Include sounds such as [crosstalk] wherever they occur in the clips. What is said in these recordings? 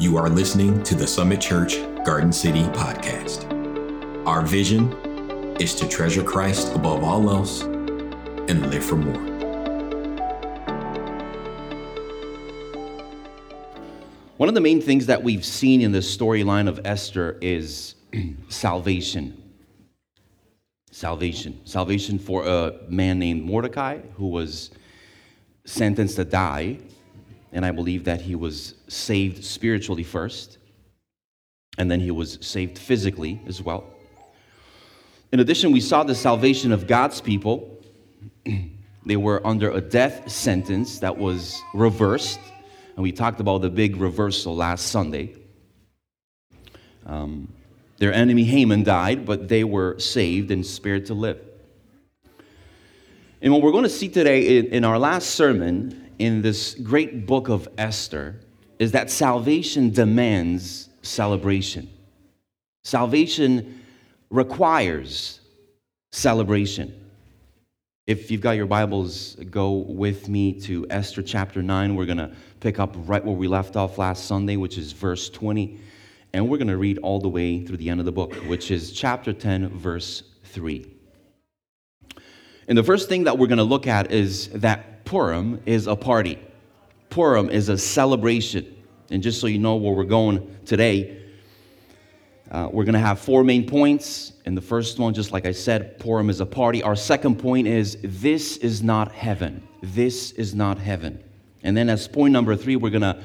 You are listening to the Summit Church Garden City podcast. Our vision is to treasure Christ above all else and live for more. One of the main things that we've seen in the storyline of Esther is [clears throat] salvation. Salvation. Salvation for a man named Mordecai who was sentenced to die. And I believe that he was saved spiritually first, and then he was saved physically as well. In addition, we saw the salvation of God's people. [clears throat] they were under a death sentence that was reversed and we talked about the big reversal last Sunday. Um, their enemy Haman died, but they were saved and spared to live. And what we're going to see today in, in our last sermon in this great book of Esther is that salvation demands celebration. Salvation requires celebration. If you've got your Bibles, go with me to Esther chapter 9. We're going to pick up right where we left off last Sunday, which is verse 20. And we're going to read all the way through the end of the book, which is chapter 10, verse 3. And the first thing that we're going to look at is that Purim is a party. Purim is a celebration. And just so you know where we're going today, uh, we're going to have four main points. And the first one, just like I said, Purim is a party. Our second point is this is not heaven. This is not heaven. And then as point number three, we're going to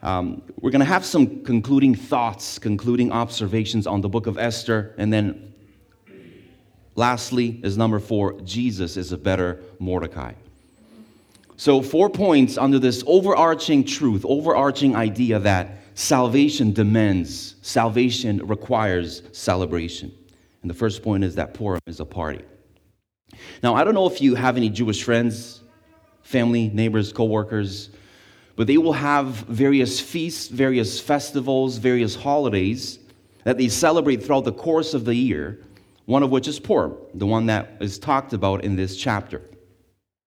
um, we're going to have some concluding thoughts, concluding observations on the book of Esther. And then lastly, is number four Jesus is a better Mordecai. So, four points under this overarching truth, overarching idea that salvation demands, salvation requires celebration. And the first point is that Purim is a party. Now, I don't know if you have any Jewish friends family, neighbors, coworkers, but they will have various feasts, various festivals, various holidays that they celebrate throughout the course of the year, one of which is Purim, the one that is talked about in this chapter.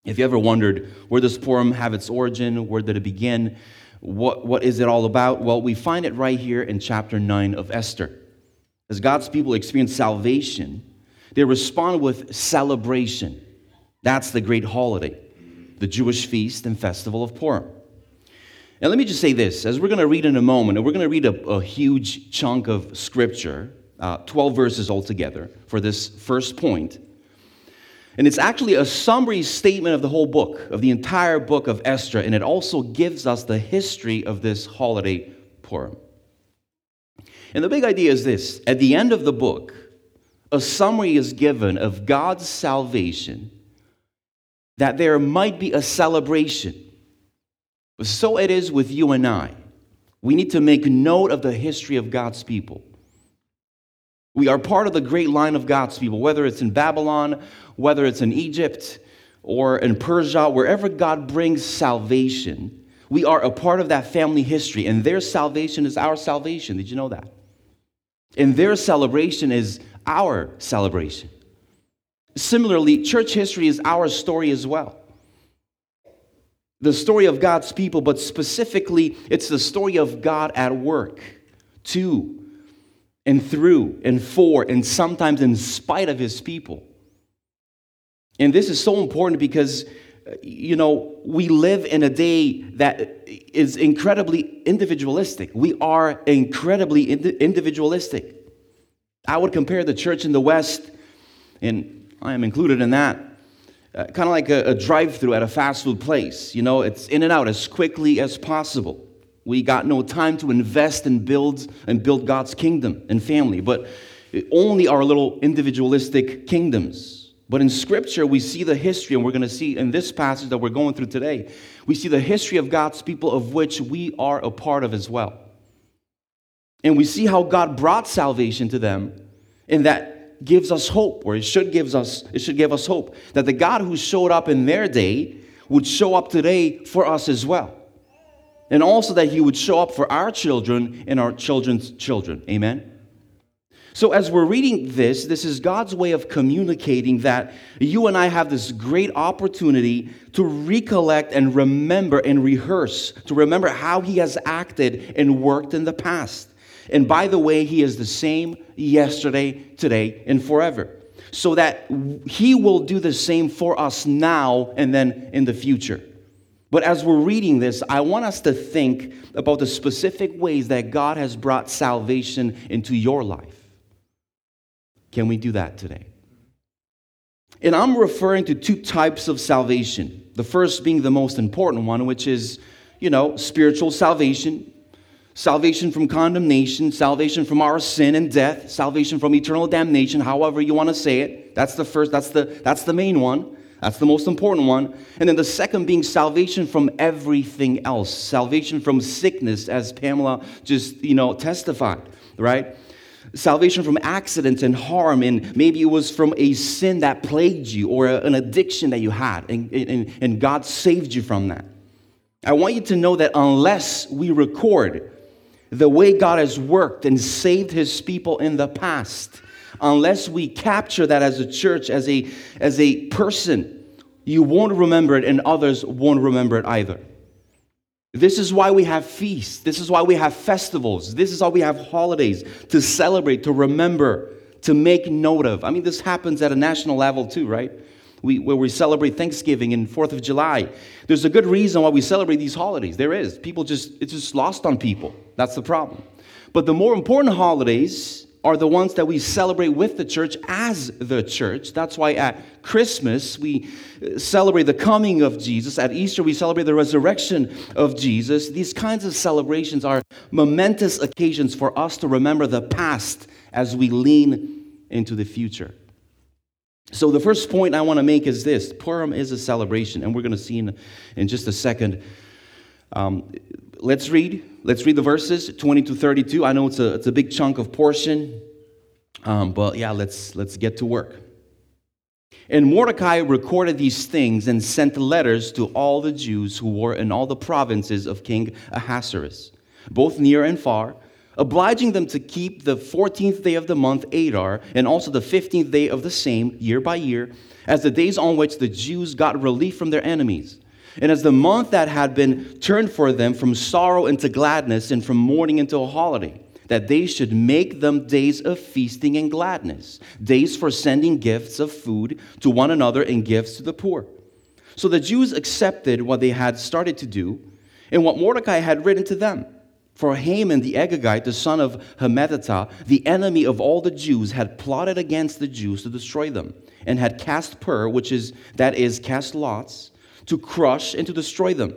If you ever wondered where this Purim have its origin, where did it begin, what, what is it all about? Well, we find it right here in chapter 9 of Esther. As God's people experience salvation, they respond with celebration. That's the great holiday the Jewish feast and festival of Purim. And let me just say this as we're going to read in a moment, and we're going to read a, a huge chunk of scripture, uh, 12 verses altogether, for this first point. And it's actually a summary statement of the whole book, of the entire book of Esther, and it also gives us the history of this holiday, Purim. And the big idea is this at the end of the book, a summary is given of God's salvation that there might be a celebration. So it is with you and I. We need to make note of the history of God's people. We are part of the great line of God's people, whether it's in Babylon, whether it's in Egypt, or in Persia, wherever God brings salvation, we are a part of that family history, and their salvation is our salvation. Did you know that? And their celebration is our celebration. Similarly, church history is our story as well. The story of God's people, but specifically, it's the story of God at work, to and through and for, and sometimes in spite of his people. And this is so important because, you know, we live in a day that is incredibly individualistic. We are incredibly individualistic. I would compare the church in the West, and I am included in that. Uh, kind of like a, a drive through at a fast food place. You know, it's in and out as quickly as possible. We got no time to invest and build and build God's kingdom and family, but only our little individualistic kingdoms. But in Scripture, we see the history, and we're going to see in this passage that we're going through today, we see the history of God's people, of which we are a part of as well. And we see how God brought salvation to them, and that gives us hope, or it should gives us it should give us hope that the God who showed up in their day would show up today for us as well. And also that he would show up for our children and our children's children. Amen. So, as we're reading this, this is God's way of communicating that you and I have this great opportunity to recollect and remember and rehearse, to remember how He has acted and worked in the past. And by the way, He is the same yesterday, today, and forever. So that He will do the same for us now and then in the future. But as we're reading this, I want us to think about the specific ways that God has brought salvation into your life. Can we do that today? And I'm referring to two types of salvation. The first being the most important one, which is, you know, spiritual salvation, salvation from condemnation, salvation from our sin and death, salvation from eternal damnation, however you want to say it. That's the first, that's the that's the main one. That's the most important one. And then the second being salvation from everything else. Salvation from sickness as Pamela just, you know, testified, right? Salvation from accidents and harm, and maybe it was from a sin that plagued you or an addiction that you had, and, and, and God saved you from that. I want you to know that unless we record the way God has worked and saved his people in the past, unless we capture that as a church, as a, as a person, you won't remember it and others won't remember it either. This is why we have feasts. This is why we have festivals. This is why we have holidays to celebrate, to remember, to make note of. I mean, this happens at a national level too, right? We, where we celebrate Thanksgiving and 4th of July. There's a good reason why we celebrate these holidays. There is. People just, it's just lost on people. That's the problem. But the more important holidays are the ones that we celebrate with the church as the church. That's why at Christmas we uh, celebrate the coming of Jesus. At Easter we celebrate the resurrection of Jesus. These kinds of celebrations are momentous occasions for us to remember the past as we lean into the future. So, the first point I want to make is this Purim is a celebration, and we're going to see in, in just a second. Um, let's read let's read the verses 20 to 32. I know it's a, it's a big chunk of portion, um, but yeah, let's, let's get to work. And Mordecai recorded these things and sent letters to all the Jews who were in all the provinces of King Ahasuerus, both near and far, obliging them to keep the 14th day of the month Adar and also the 15th day of the same year by year as the days on which the Jews got relief from their enemies and as the month that had been turned for them from sorrow into gladness and from mourning into a holiday, that they should make them days of feasting and gladness, days for sending gifts of food to one another and gifts to the poor. So the Jews accepted what they had started to do and what Mordecai had written to them. For Haman the Agagite, the son of Hammedatha, the enemy of all the Jews, had plotted against the Jews to destroy them, and had cast pur, which is that is cast lots, to crush and to destroy them.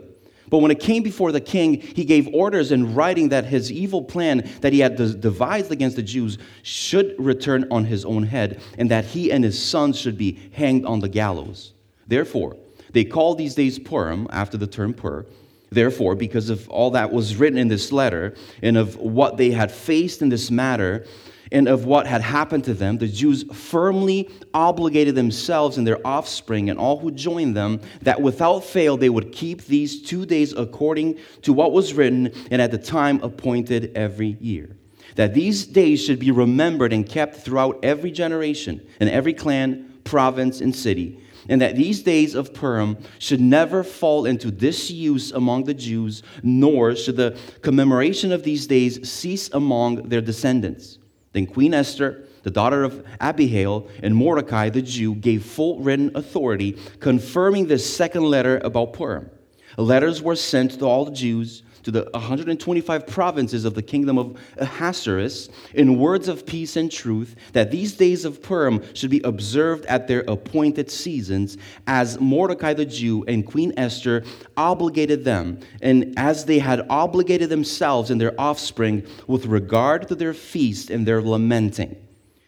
But when it came before the king, he gave orders in writing that his evil plan that he had devised against the Jews should return on his own head, and that he and his sons should be hanged on the gallows. Therefore, they called these days Purim, after the term Pur. Therefore, because of all that was written in this letter, and of what they had faced in this matter, and of what had happened to them, the Jews firmly obligated themselves and their offspring and all who joined them that without fail they would keep these two days according to what was written and at the time appointed every year. That these days should be remembered and kept throughout every generation and every clan, province, and city and that these days of Purim should never fall into disuse among the Jews, nor should the commemoration of these days cease among their descendants. Then Queen Esther, the daughter of Abihail, and Mordecai the Jew gave full written authority, confirming this second letter about Purim. Letters were sent to all the Jews to the 125 provinces of the kingdom of Ahasuerus in words of peace and truth, that these days of Purim should be observed at their appointed seasons, as Mordecai the Jew and Queen Esther obligated them, and as they had obligated themselves and their offspring with regard to their feast and their lamenting.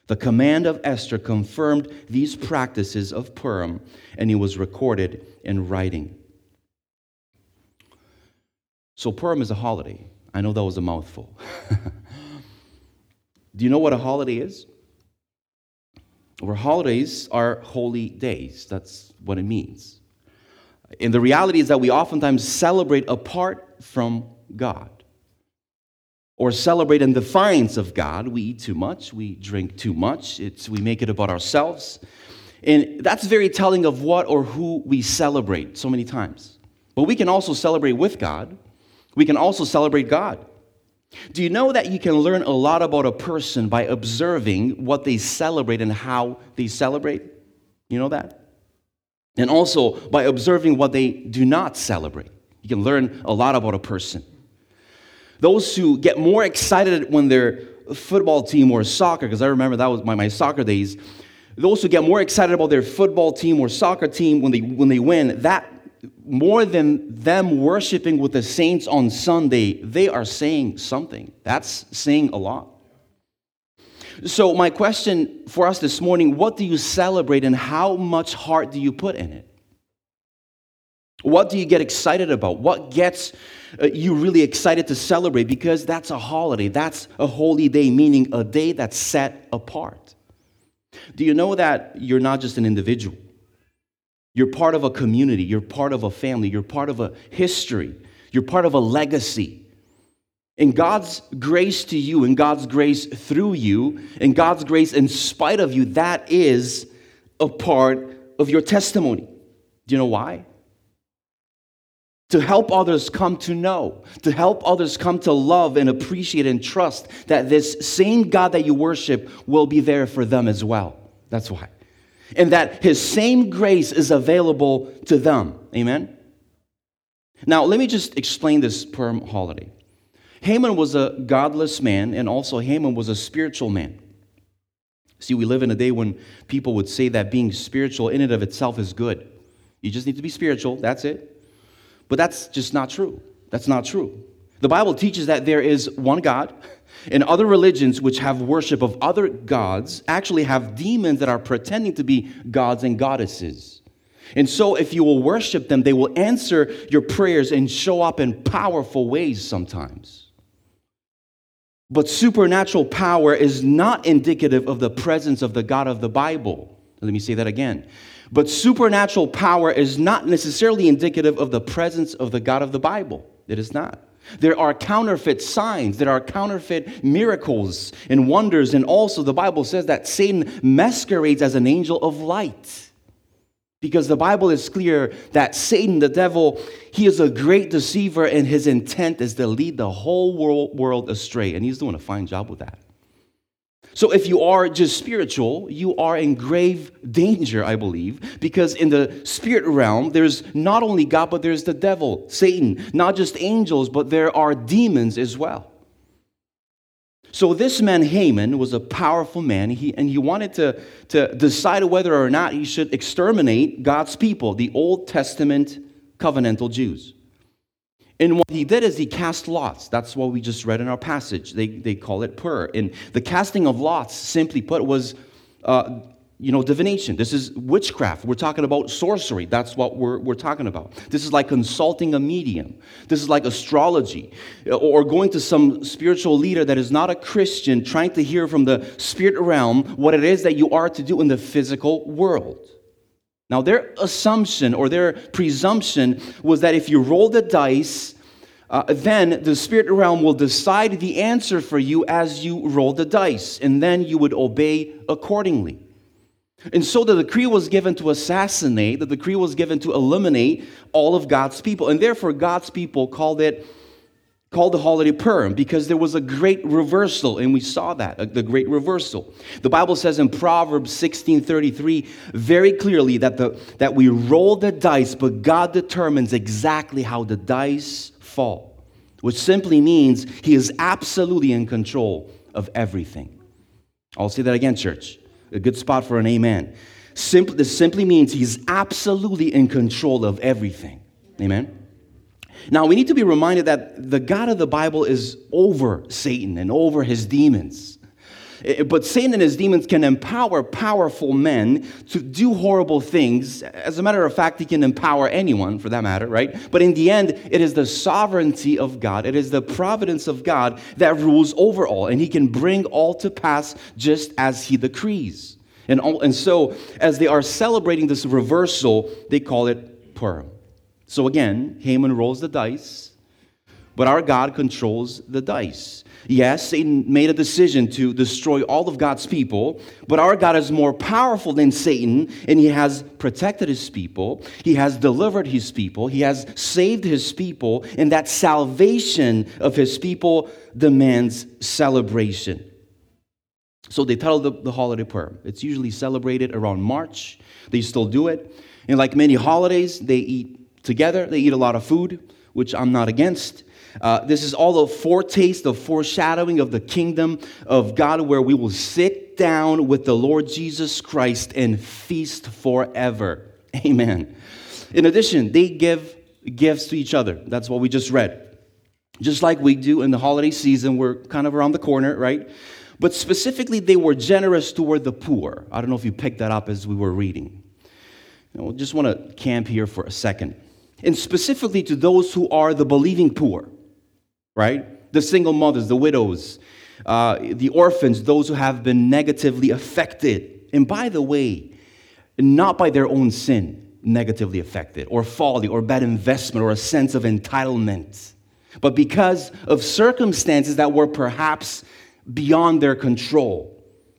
The command of Esther confirmed these practices of Purim, and it was recorded in writing. So Purim is a holiday. I know that was a mouthful. [laughs] Do you know what a holiday is? Well, holidays are holy days. That's what it means. And the reality is that we oftentimes celebrate apart from God. or celebrate in defiance of God. We eat too much, we drink too much, it's, we make it about ourselves. And that's very telling of what or who we celebrate so many times. But we can also celebrate with God, we can also celebrate God. Do you know that you can learn a lot about a person by observing what they celebrate and how they celebrate? You know that? And also by observing what they do not celebrate. You can learn a lot about a person. Those who get more excited when their football team or soccer, because I remember that was my, my soccer days, those who get more excited about their football team or soccer team when they, when they win, that more than them worshiping with the saints on Sunday, they are saying something. That's saying a lot. So, my question for us this morning what do you celebrate and how much heart do you put in it? What do you get excited about? What gets uh, you really excited to celebrate? Because that's a holiday, that's a holy day, meaning a day that's set apart. Do you know that you're not just an individual? You're part of a community, you're part of a family, you're part of a history, you're part of a legacy. And God's grace to you, and God's grace through you, and God's grace in spite of you, that is a part of your testimony. Do you know why? To help others come to know, to help others come to love and appreciate and trust that this same God that you worship will be there for them as well. That's why. And that his same grace is available to them. Amen? Now, let me just explain this Purim holiday. Haman was a godless man, and also Haman was a spiritual man. See, we live in a day when people would say that being spiritual in and of itself is good. You just need to be spiritual, that's it. But that's just not true. That's not true. The Bible teaches that there is one God, and other religions which have worship of other gods actually have demons that are pretending to be gods and goddesses. And so, if you will worship them, they will answer your prayers and show up in powerful ways sometimes. But supernatural power is not indicative of the presence of the God of the Bible. Let me say that again. But supernatural power is not necessarily indicative of the presence of the God of the Bible. It is not. There are counterfeit signs, there are counterfeit miracles and wonders, and also the Bible says that Satan masquerades as an angel of light. Because the Bible is clear that Satan, the devil, he is a great deceiver and his intent is to lead the whole world, astray. And he's doing a fine job with that. So if you are just spiritual, you are in grave danger, I believe, because in the spirit realm, there's not only God, but there's the devil, Satan, not just angels, but there are demons as well. So this man Haman was a powerful man, he, and he wanted to, to decide whether or not he should exterminate God's people, the Old Testament covenantal Jews. And what he did is he cast lots. That's what we just read in our passage. They, they call it pur. And the casting of lots, simply put, was uh, you know, divination. This is witchcraft. We're talking about sorcery. That's what we're, we're talking about. This is like consulting a medium. This is like astrology or going to some spiritual leader that is not a Christian, trying to hear from the spirit realm what it is that you are to do in the physical world. Now, their assumption or their presumption was that if you roll the dice, uh, then the spirit realm will decide the answer for you as you roll the dice, and then you would obey accordingly. And so the decree was given to assassinate, the decree was given to eliminate all of God's people. And therefore, God's people called it called the holiday Purim because there was a great reversal, and we saw that, uh, the great reversal. The Bible says in Proverbs 16:33 very clearly that, the, that we roll the dice, but God determines exactly how the dice fall, which simply means He is absolutely in control of everything. I'll say that again, church a good spot for an amen. Simply, this simply means he's absolutely in control of everything. Amen. Now, we need to be reminded that the God of the Bible is over Satan and over his demons. Eh, but Satan and his demons can empower powerful men to do horrible things. As a matter of fact, he can empower anyone for that matter, right? But in the end, it is the sovereignty of God, it is the providence of God that rules over all, and he can bring all to pass just as he decrees. And, all, and so, as they are celebrating this reversal, they call it Purim. So again, Haman rolls the dice but our God controls the dice. Yes, Satan made a decision to destroy all of God's people, but our God is more powerful than Satan, and he has protected his people. He has delivered his people. He has saved his people, and that salvation of his people demands celebration. So they title the, the holiday Purim. It's usually celebrated around March. They still do it. And like many holidays, they eat together. They eat a lot of food, which I'm not against. Uh, this is all a foretaste, of foreshadowing of the kingdom of God, where we will sit down with the Lord Jesus Christ and feast forever. [laughs] Amen. In addition, they give gifts to each other. That's what we just read. Just like we do in the holiday season, we're kind of around the corner, right? But specifically, they were generous toward the poor. I don't know if you picked that up as we were reading. Know, just want to camp here for a second. And specifically to those who are the believing poor, right? The single mothers, the widows, uh, the orphans, those who have been negatively affected. And by the way, not by their own sin, negatively affected, or folly, or bad investment, or a sense of entitlement, but because of circumstances that were perhaps beyond their control.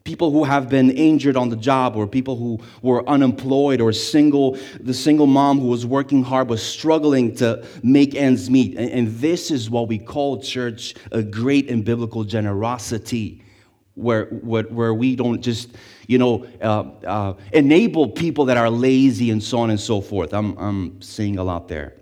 People who have been injured on the job, or people who were unemployed, or single, the single mom who was working hard but struggling to make ends meet. And, this is what we call church a great and biblical generosity, where, where, where we don't just, you know, uh, uh, enable people that are lazy and so on and so forth. I'm, I'm saying a lot there.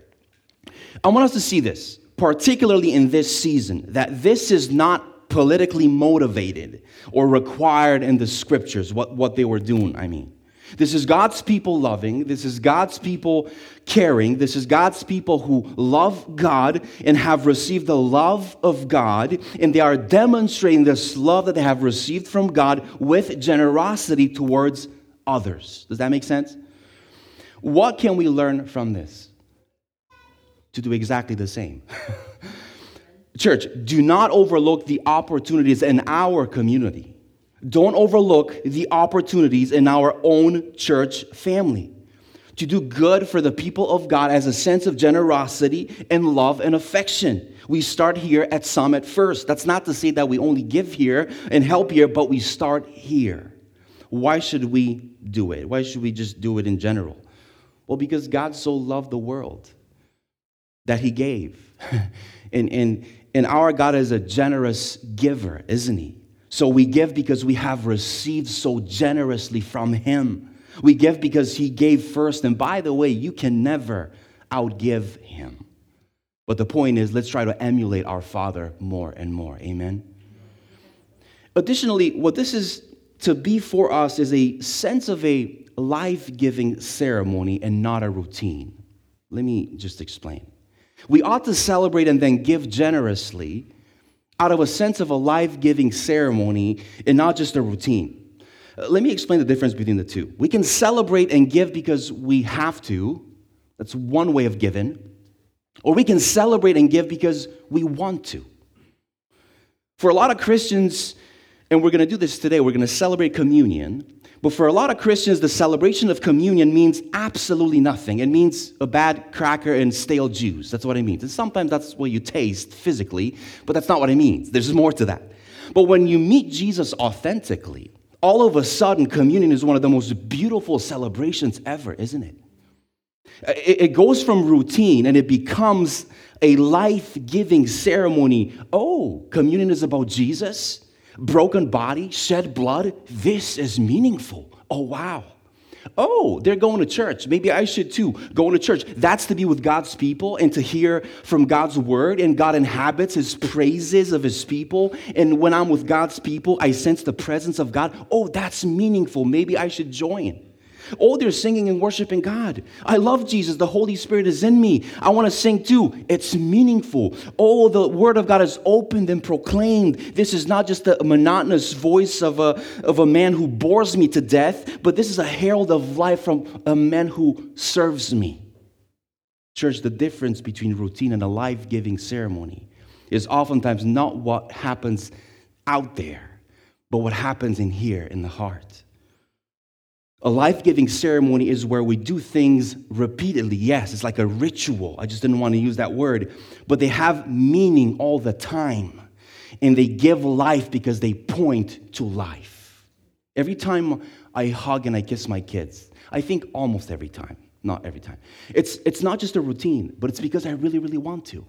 I want us to see this, particularly in this season, that this is not politically motivated or required in the scriptures, what, what they were doing, I mean. This is God's people loving. This is God's people caring. This is God's people who love God and have received the love of God. And they are demonstrating this love that they have received from God with generosity towards others. Does that make sense? What can we learn from this? To do exactly the same. [laughs] Church, do not overlook the opportunities in our community. Don't overlook the opportunities in our own church family to do good for the people of God as a sense of generosity and love and affection. We start here at Summit first. That's not to say that we only give here and help here, but we start here. Why should we do it? Why should we just do it in general? Well, because God so loved the world that he gave. [laughs] and, and, and our God is a generous giver, isn't He? So we give because we have received so generously from Him. We give because He gave first. And by the way, you can never outgive Him. But the point is, let's try to emulate our Father more and more. Amen? Additionally, what this is to be for us is a sense of a life giving ceremony and not a routine. Let me just explain. We ought to celebrate and then give generously out of a sense of a life giving ceremony and not just a routine. Uh, let me explain the difference between the two. We can celebrate and give because we have to, that's one way of giving, or we can celebrate and give because we want to. For a lot of Christians, and we're going to do this today, we're going to celebrate communion. But for a lot of Christians, the celebration of communion means absolutely nothing. It means a bad cracker and stale juice. That's what it means. And sometimes that's what you taste physically, but that's not what it means. There's more to that. But when you meet Jesus authentically, all of a sudden, communion is one of the most beautiful celebrations ever, isn't it? It goes from routine and it becomes a life giving ceremony. Oh, communion is about Jesus? Broken body, shed blood. This is meaningful. Oh, wow. Oh, they're going to church. Maybe I should too. Going to church. That's to be with God's people and to hear from God's word. And God inhabits his praises of his people. And when I'm with God's people, I sense the presence of God. Oh, that's meaningful. Maybe I should join. Oh, they're singing and worshiping God. I love Jesus. The Holy Spirit is in me. I want to sing too. It's meaningful. Oh, the Word of God is opened and proclaimed. This is not just a monotonous voice of a, of a man who bores me to death, but this is a herald of life from a man who serves me. Church, the difference between routine and a life giving ceremony is oftentimes not what happens out there, but what happens in here in the heart. A life giving ceremony is where we do things repeatedly. Yes, it's like a ritual. I just didn't want to use that word. But they have meaning all the time. And they give life because they point to life. Every time I hug and I kiss my kids, I think almost every time, not every time. It's, it's not just a routine, but it's because I really, really want to.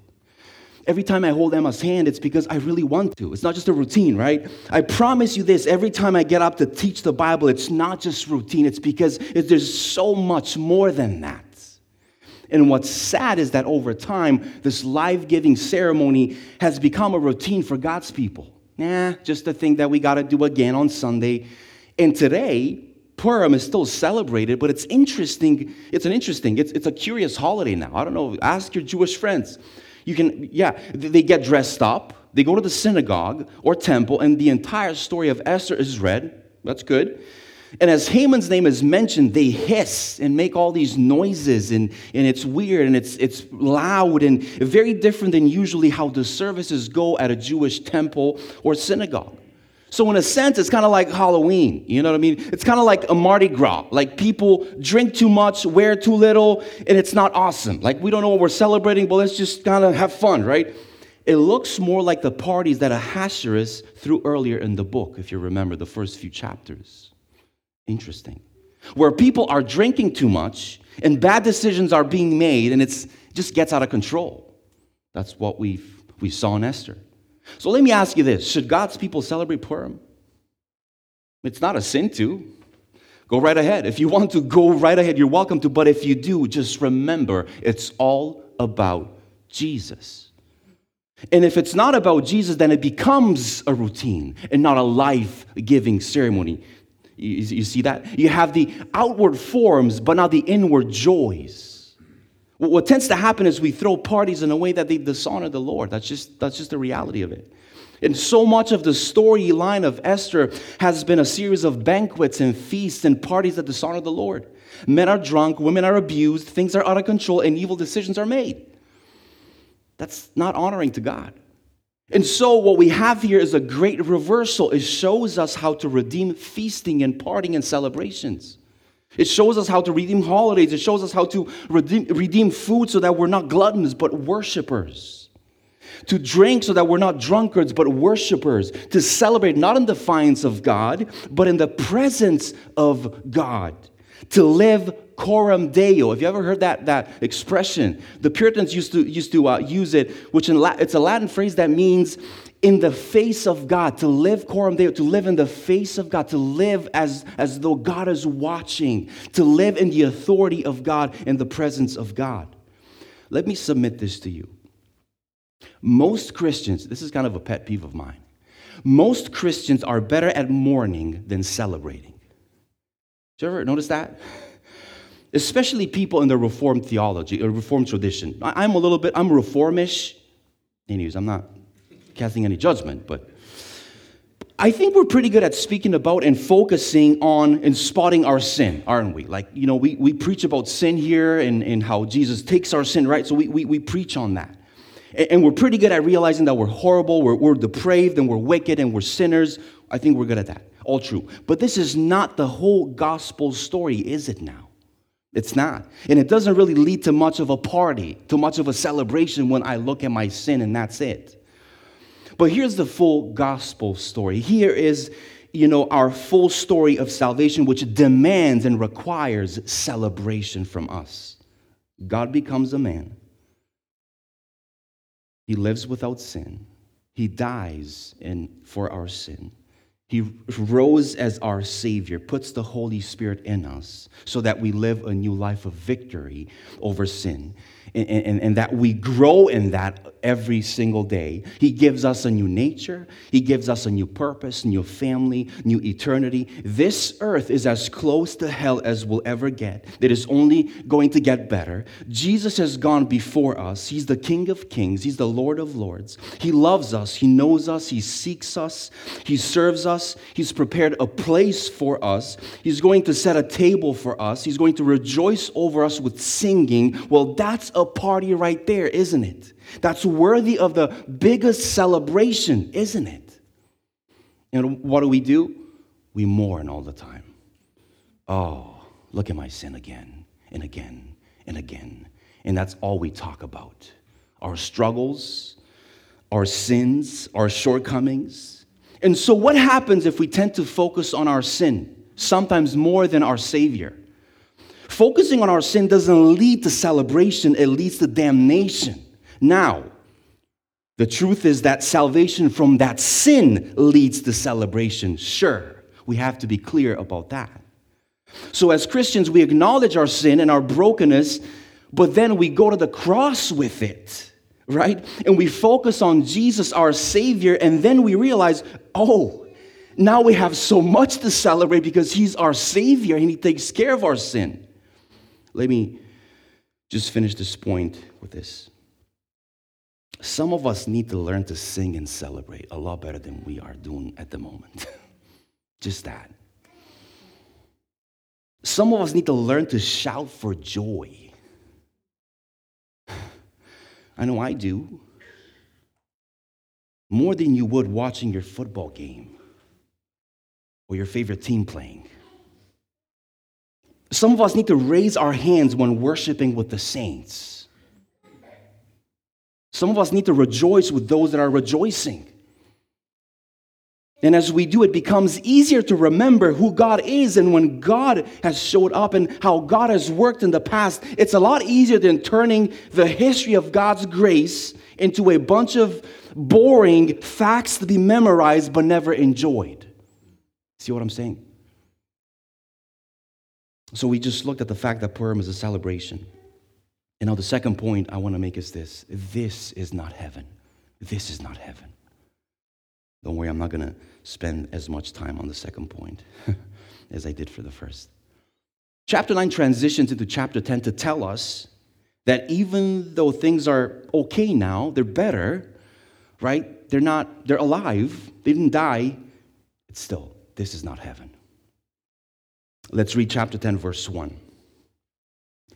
Every time I hold Emma's hand, it's because I really want to. It's not just a routine, right? I promise you this every time I get up to teach the Bible, it's not just routine, it's because there's so much more than that. And what's sad is that over time, this life giving ceremony has become a routine for God's people. Nah, just a thing that we got to do again on Sunday. And today, Purim is still celebrated, but it's interesting. It's an interesting, it's, it's a curious holiday now. I don't know, ask your Jewish friends. You can, yeah, they get dressed up, they go to the synagogue or temple, and the entire story of Esther is read. That's good. And as Haman's name is mentioned, they hiss and make all these noises, and, and it's weird and it's, it's loud and very different than usually how the services go at a Jewish temple or synagogue. So, in a sense, it's kind of like Halloween. You know what I mean? It's kind of like a Mardi Gras. Like people drink too much, wear too little, and it's not awesome. Like we don't know what we're celebrating, but let's just kind of have fun, right? It looks more like the parties that Ahasuerus threw earlier in the book, if you remember the first few chapters. Interesting. Where people are drinking too much and bad decisions are being made, and it just gets out of control. That's what we we saw in Esther. So let me ask you this Should God's people celebrate Purim? It's not a sin to. Go right ahead. If you want to, go right ahead. You're welcome to. But if you do, just remember it's all about Jesus. And if it's not about Jesus, then it becomes a routine and not a life giving ceremony. You, you, see that? You have the outward forms, but not the inward joys. What tends to happen is we throw parties in a way that they dishonor the Lord. That's just, that's just the reality of it. And so much of the storyline of Esther has been a series of banquets and feasts and parties that dishonor the Lord. Men are drunk, women are abused, things are out of control, and evil decisions are made. That's not honoring to God. And so, what we have here is a great reversal. It shows us how to redeem feasting and partying and celebrations. It shows us how to redeem holidays. It shows us how to redeem, redeem food so that we're not gluttons, but worshipers. To drink so that we're not drunkards, but worshipers. To celebrate not in defiance of God, but in the presence of God. To live coram deo. Have you ever heard that, that expression? The Puritans used to, used to uh, use it, which in La- it's a Latin phrase that means in the face of God, to live coram deo, to live in the face of God, to live as, as though God is watching, to live in the authority of God, in the presence of God. Let me submit this to you. Most Christians, this is kind of a pet peeve of mine, most Christians are better at mourning than celebrating. Did you ever notice that? Especially people in the Reformed theology or Reformed tradition. I'm a little bit, I'm Reformish. Anyways, I'm not casting any judgment, but I think we're pretty good at speaking about and focusing on and spotting our sin, aren't we? Like, you know, we, we preach about sin here and, and how Jesus takes our sin, right? So we, we, we preach on that. And, and we're pretty good at realizing that we're horrible, we're, we're depraved, and we're wicked, and we're sinners. I think we're good at that. All true. But this is not the whole gospel story, is it now? It's not. And it doesn't really lead to much of a party, to much of a celebration when I look at my sin and that's it. But here's the full gospel story. Here is, you know, our full story of salvation, which demands and requires celebration from us. God becomes a man. He lives without sin. He dies in, for our sin. He rose as our Savior, puts the Holy Spirit in us so that we live a new life of victory over sin and, and, and, that we grow in that every single day. He gives us a new nature, He gives us a new purpose, new family, new eternity. This earth is as close to hell as we'll ever get. It is only going to get better. Jesus has gone before us. He's the King of Kings, He's the Lord of Lords. He loves us, He knows us, He seeks us, He serves us, He's prepared a place for us, He's going to set a table for us, He's going to rejoice over us with singing. Well, that's a party right there, isn't it? That's worthy of the biggest celebration, isn't it? And what do we do? We mourn all the time. oh, look at my sin again and again and again. And that's all we talk about our struggles, our sins, our shortcomings. And so, what happens if we tend to focus on our sin, sometimes more than our Savior? Focusing on our sin doesn't lead to celebration, it leads to damnation. Now, the truth is that salvation from that sin leads to celebration. Sure, we have to be clear about that. So, as Christians, we acknowledge our sin and our brokenness, but then we go to the cross with it, right? And we focus on Jesus, our Savior, and then we realize, oh, now we have so much to celebrate because He's our Savior and He takes care of our sin. Let me just finish this point with this. Some of us need to learn to sing and celebrate a lot better than we are doing at the moment. [laughs] just that. Some of us need to learn to shout for joy. I know I do. More than you would watching your football game or your favorite team playing. Some of us need to raise our hands when worshiping with the saints. Some of us need to rejoice with those that are rejoicing. And as we do, it becomes easier to remember who God is and when God has showed up and how God has worked in the past. It's a lot easier than turning the history of God's grace into a bunch of boring facts to be memorized but never enjoyed. See what I'm saying? So we just looked at the fact that Purim is a celebration. And now the second point I want to make is this this is not heaven. This is not heaven. Don't worry, I'm not going to spend as much time on the second point [laughs] as I did for the first. Chapter 9 transitions into chapter 10 to tell us that even though things are okay now, they're better, right? They're not, they're alive, they didn't die. It's still, this is not heaven. Let's read chapter 10, verse 1.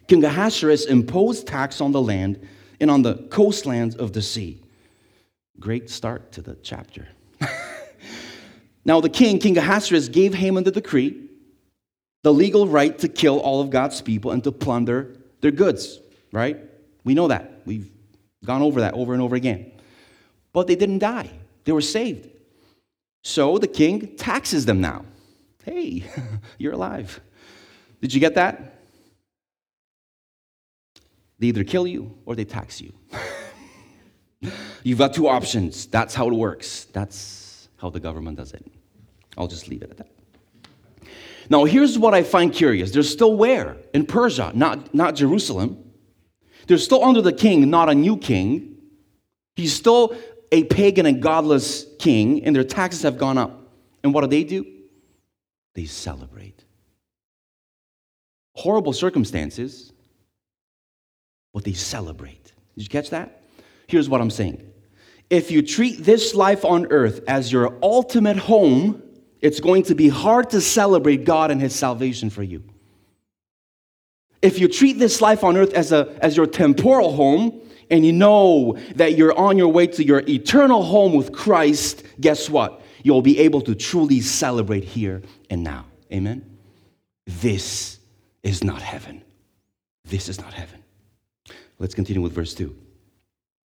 King Ahasuerus imposed tax on the land and on the coastlands of the sea. Great start to the chapter. [laughs] now, the king, King Ahasuerus, gave Haman the decree, the legal right to kill all of God's people and to plunder their goods, right? We know that. We've gone over that over and over again. But they didn't die, they were saved. So the king taxes them now. Hey, [laughs] you're alive. Did you get that? They either kill you or they tax you. [laughs] You've got two options. That's how it works. That's how the government does it. I'll just leave it at that. Now, here's what I find curious. They're still where? In Persia, not, not Jerusalem. They're still under the king, not a new king. He's still a pagan and godless king, and their taxes have gone up. And what do they do? they celebrate. Horrible circumstances, but they celebrate. Did you catch that? Here's what I'm saying. If you treat this life on earth as your ultimate home, it's going to be hard to celebrate God and His salvation for you. If you treat this life on earth as, a, as your temporal home, and you know that you're on your way to your eternal home with Christ, guess what? you'll be able to truly celebrate here and now. Amen? This is not heaven. This is not heaven. Let's continue with verse 2.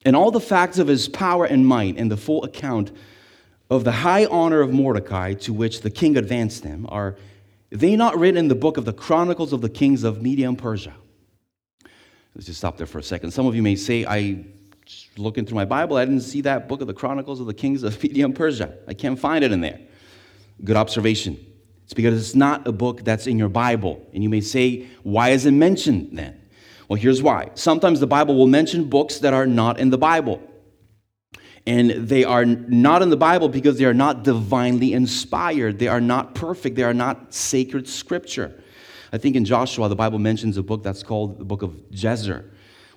And all the facts of his power and might and the full account of the high honor of Mordecai to which the king advanced him are they not written in the book of the Chronicles of the Kings of Media and Persia? Let's just stop there for a second. Some of you may say, I looking through my Bible, I didn't see that book of the Chronicles of the Kings of [laughs] Media and Persia. I can't find it in there. Good observation. It's because it's not a book that's in your Bible. And you may say, why is it mentioned then? Well, here's why. Sometimes the Bible will mention books that are not in the Bible. And they are not in the Bible because they are not divinely inspired. They are not perfect. They are not sacred scripture. I think in Joshua, the Bible mentions a book that's called the book of Jashar.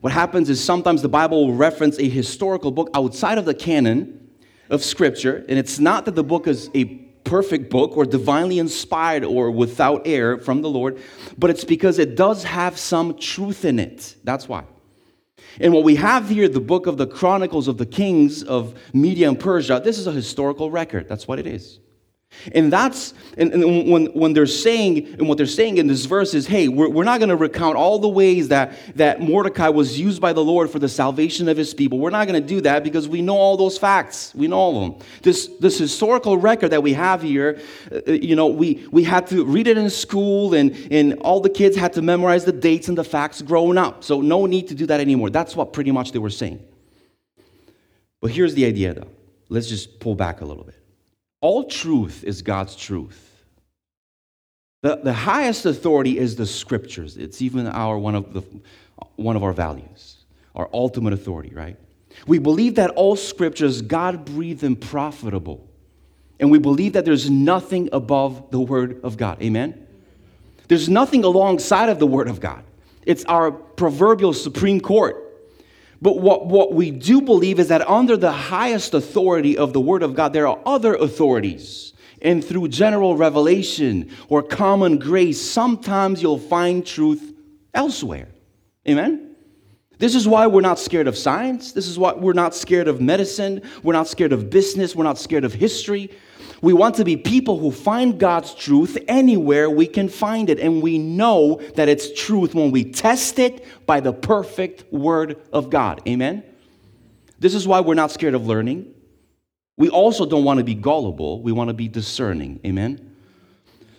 What happens is sometimes the Bible will reference a historical book outside of the canon of Scripture, and it's not that the book is a perfect book or divinely inspired or without error from the Lord, but it's because it does have some truth in it. That's why. And what we have here, the book of the Chronicles of the Kings of Media and Persia, this is a historical record. That's what it is. And that's and, and, when, when they're saying, and what they're saying in this verse is, hey, we're, we're not going to recount all the ways that, that Mordecai was used by the Lord for the salvation of his people. We're not going to do that because we know all those facts. We know all of them. This, this historical record that we have here, uh, uh, you know, we, we had to read it in school and, and all the kids had to memorize the dates and the facts growing up. So no need to do that anymore. That's what pretty much they were saying. But here's the idea though. Let's just pull back a little bit. All truth is God's truth. The, the highest authority is the scriptures. It's even our one of the one of our values, our ultimate authority, right? We believe that all scriptures God breathed and profitable. And we believe that there's nothing above the word of God. Amen. There's nothing alongside of the word of God. It's our proverbial supreme court. But what, what we do believe is that under the highest authority of the Word of God, there are other authorities. And through general revelation or common grace, sometimes you'll find truth elsewhere. Amen? This is why we're not scared of science. This is why we're not scared of medicine. We're not scared of business. We're not scared of history. We want to be people who find God's truth anywhere we can find it. And we know that it's truth when we test it by the perfect Word of God. Amen? This is why we're not scared of learning. We also don't want to be gullible, we want to be discerning. Amen?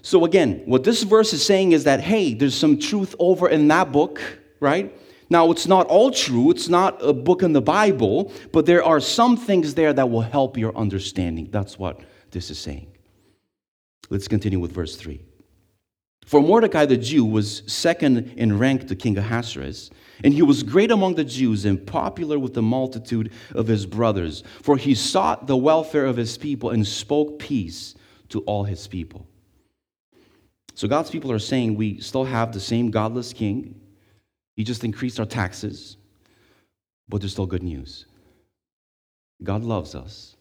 So, again, what this verse is saying is that, hey, there's some truth over in that book, right? Now, it's not all true, it's not a book in the Bible, but there are some things there that will help your understanding. That's what this is saying. Let's continue with verse 3. For Mordecai the Jew was second in rank to King Ahasuerus, and he was great among the Jews and popular with the multitude of his brothers, for he sought the welfare of his people and spoke peace to all his people. So God's people are saying we still have the same godless king. He just increased our taxes, but there's still good news. God loves us.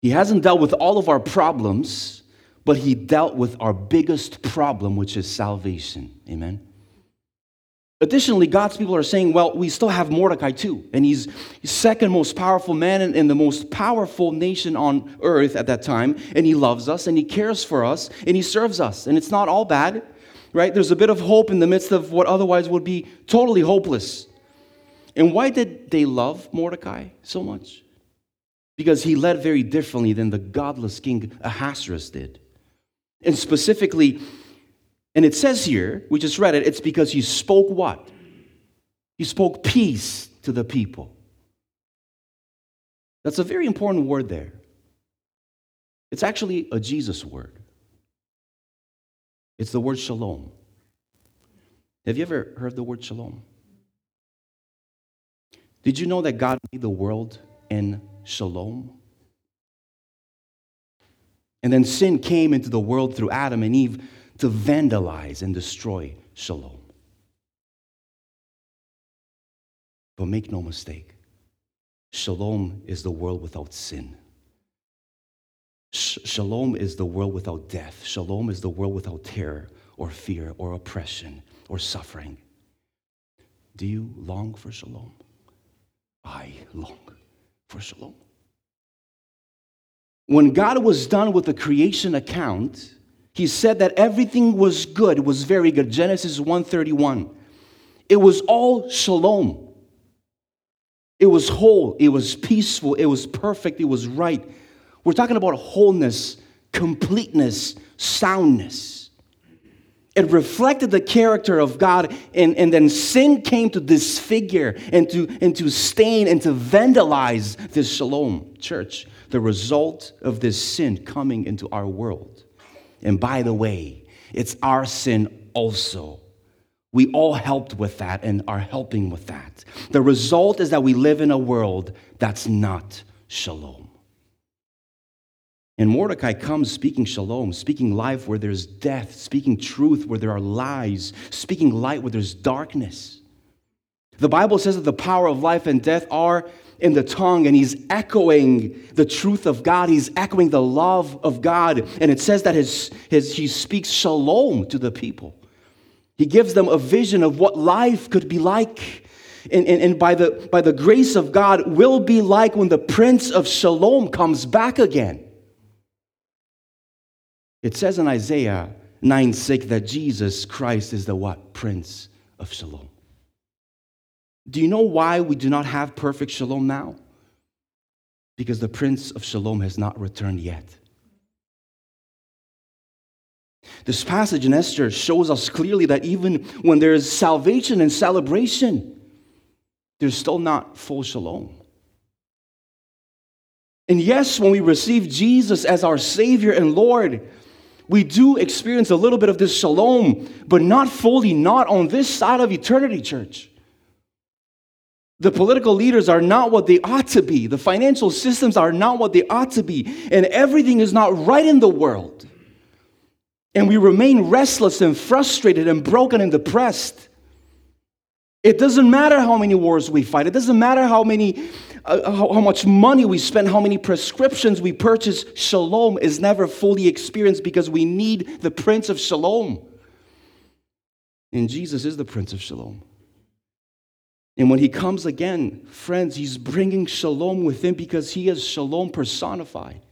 He hasn't dealt with all of our problems, but He dealt with our biggest problem, which is salvation. Amen. Additionally, God's people are saying, well, we still have Mordecai too. And he's second most powerful man in, in, the most powerful nation on earth at that time. And he loves us and he cares for us and he serves us. And it's not all bad, right? There's a bit of hope in the midst of what otherwise would be totally hopeless. And why did they love Mordecai so much? because he led very differently than the godless king Ahasuerus did. And specifically, and it says here, we just read it, it's because he spoke what? He spoke peace to the people. That's a very important word there. It's actually a Jesus word. It's the word shalom. Have you ever heard the word shalom? Did you know that God made the world in shalom. And then sin came into the world through Adam and Eve to vandalize and destroy shalom. But make no mistake, shalom is the world without sin. Shalom is the world without death. Shalom is the world without terror or fear or oppression or suffering. Do you long for shalom? I long for shalom. When God was done with the creation account, he said that everything was good, it was very good. Genesis 1:31. It was all shalom. It was whole, it was peaceful, it was perfect, it was right. We're talking about wholeness, completeness, soundness. It reflected the character of God, and, and then sin came to disfigure and to, and to stain and to vandalize this shalom church. The result of this sin coming into our world. And by the way, it's our sin also. We all helped with that and are helping with that. The result is that we live in a world that's not shalom. And Mordecai comes speaking shalom, speaking life where there's death, speaking truth where there are lies, speaking light where there's darkness. The Bible says that the power of life and death are in the tongue, and he's echoing the truth of God. He's echoing the love of God. And it says that his, his, he speaks shalom to the people. He gives them a vision of what life could be like. And, and, and by, the, by the grace of God, will be like when the Prince of Shalom comes back again. It says in Isaiah 9 6 that Jesus Christ is the what? Prince of Shalom. Do you know why we do not have perfect shalom now? Because the Prince of Shalom has not returned yet. This passage in Esther shows us clearly that even when there is salvation and celebration, there's still not full shalom. And yes, when we receive Jesus as our Savior and Lord, we do experience a little bit of this shalom, but not fully, not on this side of eternity, church. The political leaders are not what they ought to be. The financial systems are not what they ought to be. And everything is not right in the world. And we remain restless and frustrated and broken and depressed. It doesn't matter how many wars we fight. It doesn't matter how many, uh, how, how much money we spend, how many prescriptions we purchase. Shalom is never fully experienced because we need the Prince of Shalom. And Jesus is the Prince of Shalom. And when he comes again, friends, he's bringing shalom with him because he is shalom personified.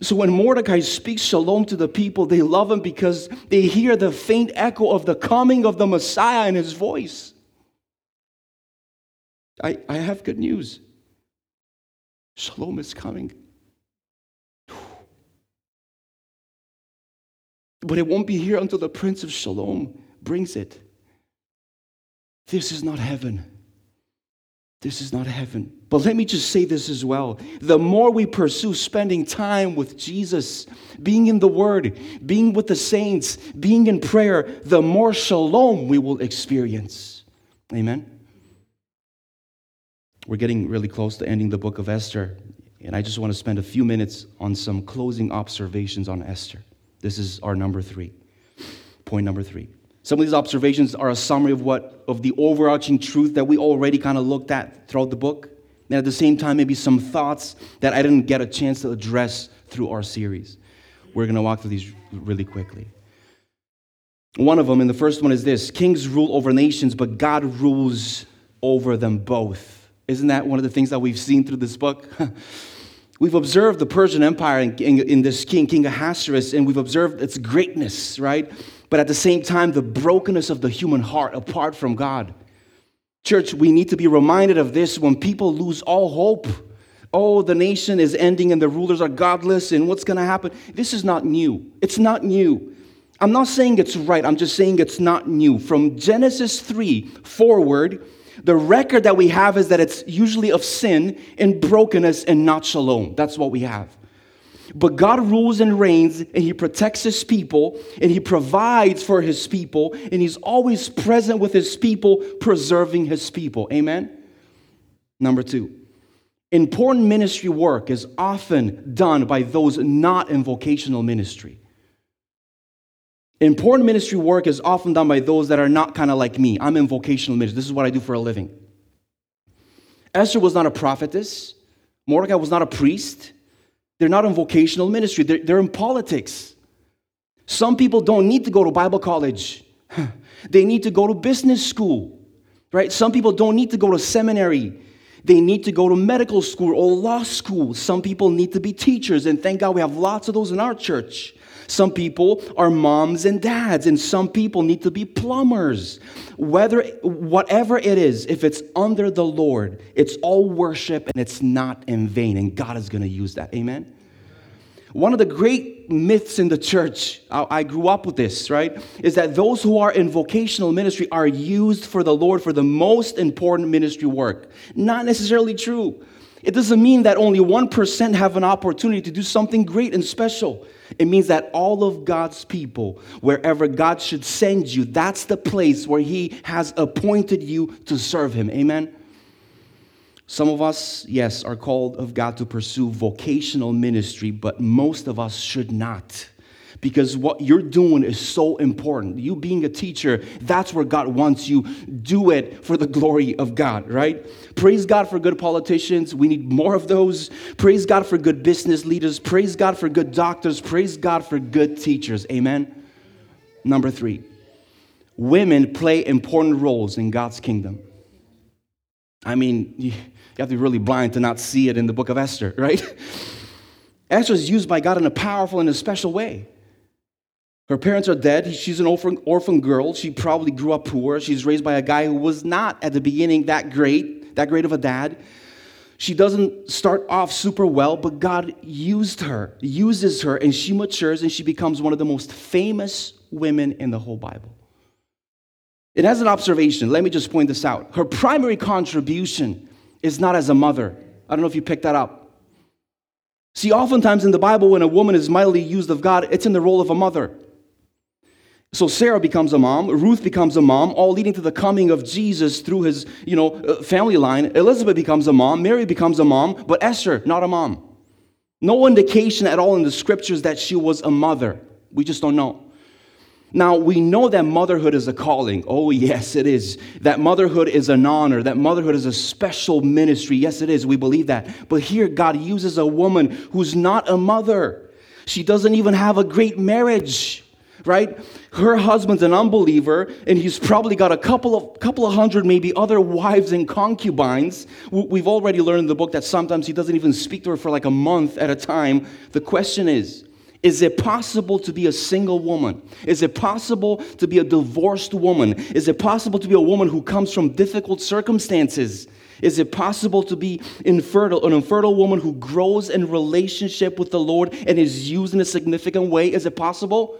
So when Mordecai speaks shalom to the people, they love him because they hear the faint echo of the coming of the Messiah in his voice. I, I have good news. Shalom is coming. But it won't be here until the Prince of Shalom brings it. This is not heaven. This is not heaven. But let me just say this as well. The more we pursue spending time with Jesus, being in the Word, being with the saints, being in prayer, the more shalom we will experience. Amen. We're getting really close to ending the book of Esther, and I just want to spend a few minutes on some closing observations on Esther. This is our number three. Point number three. Some of these observations are a summary of what of the overarching truth that we already kind of looked at throughout the book. And at the same time, maybe some thoughts that I didn't get a chance to address through our series. We're going to walk through these really quickly. One of them, and the first one is this Kings rule over nations, but God rules over them both. Isn't that one of the things that we've seen through this book? [laughs] we've observed the Persian Empire in, in, in, this king, King Ahasuerus, and we've observed its greatness, right? but at the same time, the brokenness of the human heart apart from God. Church, we need to be reminded of this when people lose all hope. Oh, the nation is ending and the rulers are godless, and what's going to happen? This is not new. It's not new. I'm not saying it's right, I'm just saying it's not new. From Genesis 3 forward, the record that we have is that it's usually of sin and brokenness and not shalom. That's what we have. But God rules and reigns, and He protects His people, and He provides for His people, and He's always present with His people, preserving His people. Amen? Number two, important ministry work is often done by those not in vocational ministry. Important ministry work is often done by those that are not kind of like me. I'm in vocational ministry. This is what I do for a living. Esther was not a prophetess. Mordecai was not a priest. They're not in vocational ministry, they're, they're in politics. Some people don't need to go to Bible college, [laughs] they need to go to business school, right? Some people don't need to go to seminary. They need to go to medical school or law school. Some people need to be teachers, and thank God we have lots of those in our church. Some people are moms and dads, and some people need to be plumbers. Whether, whatever it is, if it's under the Lord, it's all worship and it's not in vain, and God is going to use that. Amen? One of the great myths in the church, I grew up with this, right, is that those who are in vocational ministry are used for the Lord for the most important ministry work. Not necessarily true. It doesn't mean that only 1% have an opportunity to do something great and special. It means that all of God's people, wherever God should send you, that's the place where He has appointed you to serve Him. Amen? Some of us, yes, are called of God to pursue vocational ministry, but most of us should not because what you're doing is so important. You being a teacher, that's where God wants you. Do it for the glory of God, right? Praise God for good politicians. We need more of those. Praise God for good business leaders. Praise God for good doctors. Praise God for good teachers. Amen. Number three, women play important roles in God's kingdom. I mean, you have to be really blind to not see it in the book of Esther, right? [laughs] Esther is used by God in a powerful and a special way. Her parents are dead. She's an orphan, orphan girl. She probably grew up poor. She's raised by a guy who was not at the beginning that great, that great of a dad. She doesn't start off super well, but God used her, uses her, and she matures and she becomes one of the most famous women in the whole Bible. It has an observation. Let me just point this out. Her primary contribution is not as a mother. I don't know if you picked that up. See, oftentimes in the Bible, when a woman is mightily used of God, it's in the role of a mother. So Sarah becomes a mom, Ruth becomes a mom, all leading to the coming of Jesus through his, you know, uh, family line. Elizabeth becomes a mom, Mary becomes a mom, but Esther not a mom. No indication at all in the scriptures that she was a mother. We just don't know. Now, we know that motherhood is a calling. Oh, yes, it is. That motherhood is an honor. That motherhood is a special ministry. Yes, it is. We believe that. But here, God uses a woman who's not a mother. She doesn't even have a great marriage right? Her husband's an unbeliever, and he's probably got a couple of couple of hundred, maybe other wives and concubines. We've already learned in the book that sometimes he doesn't even speak to her for like a month at a time. The question is, is it possible to be a single woman? Is it possible to be a divorced woman? Is it possible to be a woman who comes from difficult circumstances? Is it possible to be infertile, an infertile woman who grows in relationship with the Lord and is used in a significant way? Is it possible?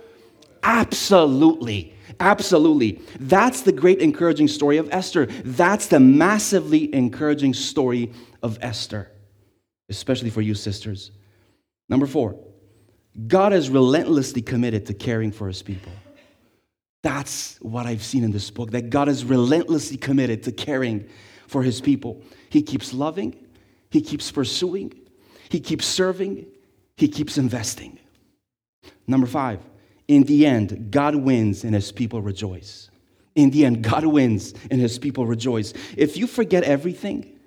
Absolutely. Absolutely. That's the great encouraging story of Esther. That's the massively encouraging story of Esther, especially for you sisters. Number four, God is relentlessly committed to caring for his people. That's what I've seen in this book, that God is relentlessly committed to caring for his people. He keeps loving, he keeps pursuing, he keeps serving, he keeps investing. Number five, in the end, God wins and his people rejoice. In the end, God wins and his people rejoice. If you forget everything,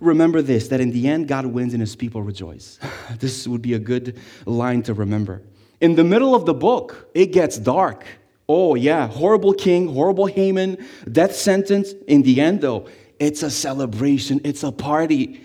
remember this that in the end, God wins and his people rejoice. [sighs] This would be a good line to remember. In the middle of the book, it gets dark. Oh, yeah, horrible king, horrible Haman, death sentence. In the end, though, it's a celebration, it's a party.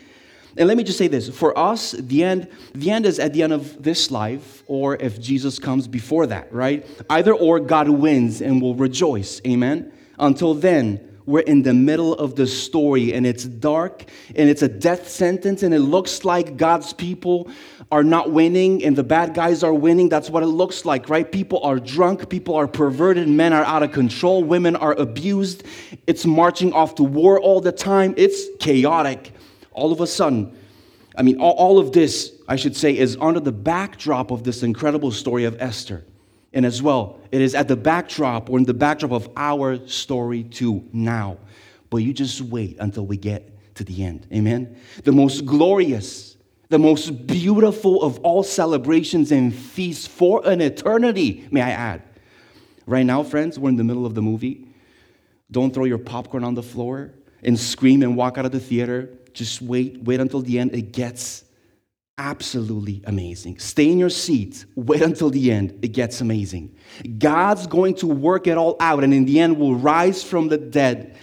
And let me just say this for us, the end, the end is at the end of this life, or if Jesus comes before that, right? Either or, God wins and will rejoice. Amen. Until then, we're in the middle of the story and it's dark and it's a death sentence and it looks like God's people are not winning and the bad guys are winning. That's what it looks like, right? People are drunk, people are perverted, men are out of control, women are abused. It's marching off to war all the time. It's chaotic all of a sudden, I mean, all, all of this, I should say, is under the backdrop of this incredible story of Esther. And as well, it is at the backdrop or in the backdrop of our story too now. But you just wait until we get to the end. Amen? The most glorious, the most beautiful of all celebrations and feasts for an eternity, may I add. Right now, friends, we're in the middle of the movie. Don't throw your popcorn on the floor and scream and walk out of the theater. Just wait, wait until the end. It gets absolutely amazing. Stay in your seat, wait until the end. It gets amazing. God's going to work it all out, and in the end, will rise from the dead,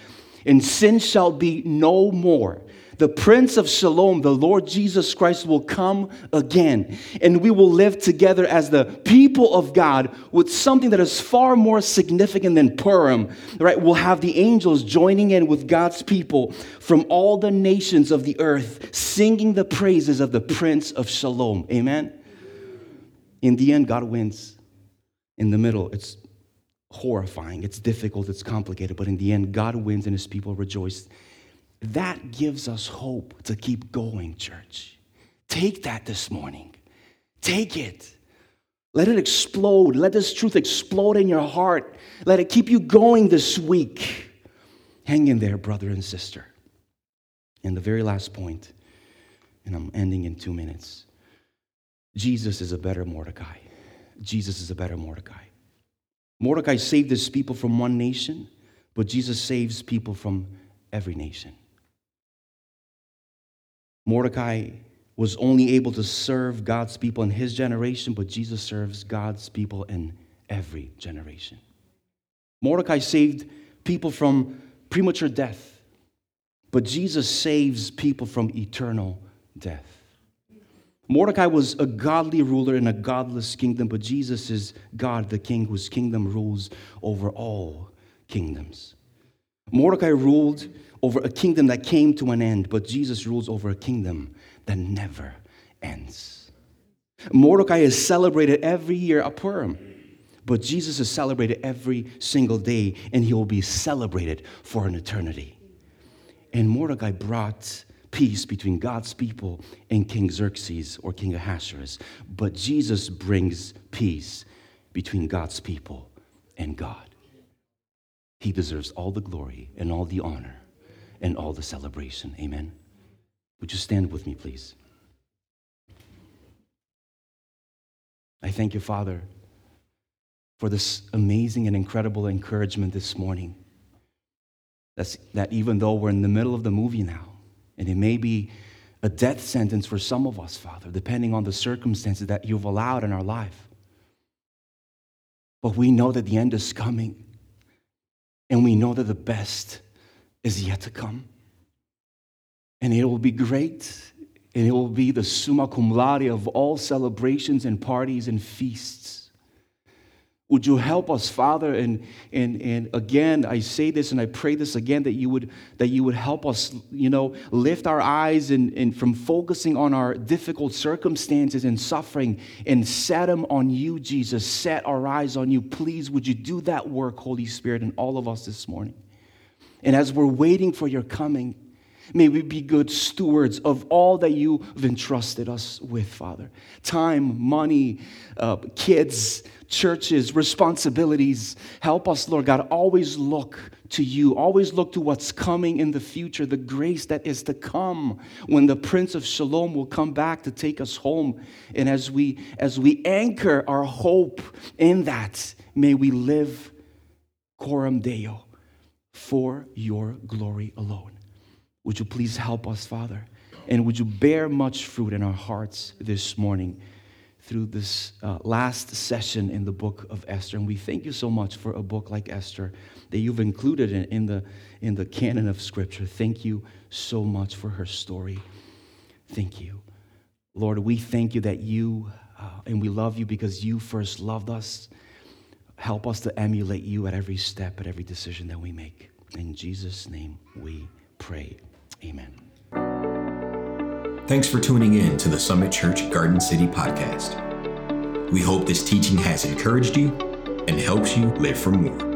and sin shall be no more the Prince of Shalom, the Lord Jesus Christ, will come again. And we will live together as the people of God with something that is far more significant than Purim, right? We'll have the angels joining in with God's people from all the nations of the earth, singing the praises of the Prince of Shalom. Amen? In the end, God wins. In the middle, it's horrifying, it's difficult, it's complicated, but in the end, God wins and his people rejoice. That gives us hope to keep going, church. Take that this morning. Take it. Let it explode. Let this truth explode in your heart. Let it keep you going this week. Hang in there, brother and sister. And the very last point, and I'm ending in two minutes Jesus is a better Mordecai. Jesus is a better Mordecai. Mordecai saved his people from one nation, but Jesus saves people from every nation. Mordecai was only able to serve God's people in his generation, but Jesus serves God's people in every generation. Mordecai saved people from premature death, but Jesus saves people from eternal death. Mordecai was a godly ruler in a godless kingdom, but Jesus is God, the king, whose kingdom rules over all kingdoms. Mordecai ruled over a kingdom that came to an end, but Jesus rules over a kingdom that never ends. Mordecai is celebrated every year at Purim, but Jesus is celebrated every single day, and he will be celebrated for an eternity. And Mordecai brought peace between God's people and King Xerxes or King Ahasuerus, but Jesus brings peace between God's people and God. He deserves all the glory and all the honor and all the celebration. Amen. Would you stand with me, please? I thank you, Father, for this amazing and incredible encouragement this morning. That's, that even though we're in the middle of the movie now, and it may be a death sentence for some of us, Father, depending on the circumstances that you've allowed in our life. But we know that the end is coming, and we know that the best is yet to come. And it will be great, and it will be the summa cum laude of all celebrations and parties and feasts. Would you help us, Father? And, and, and again, I say this and I pray this again that you would, that you would help us, you know, lift our eyes and, and from focusing on our difficult circumstances and suffering and set them on you, Jesus. Set our eyes on you. Please, would you do that work, Holy Spirit, in all of us this morning? And as we're waiting for your coming, May we be good stewards of all that you've entrusted us with, Father. Time, money, uh, kids, churches, responsibilities. Help us, Lord God, always look to you, always look to what's coming in the future, the grace that is to come when the Prince of Shalom will come back to take us home. And as we as we anchor our hope in that, may we live coram deo for your glory alone. Would you please help us, Father? And would you bear much fruit in our hearts this morning through this uh, last session in the book of Esther? And we thank you so much for a book like Esther that you've included in, in, the, in the canon of Scripture. Thank you so much for her story. Thank you. Lord, we thank you that you, uh, and we love you because you first loved us. Help us to emulate you at every step, at every decision that we make. In Jesus' name we pray. Amen. Thanks for tuning in to the Summit Church Garden City podcast. We hope this teaching has encouraged you and helps you live for more.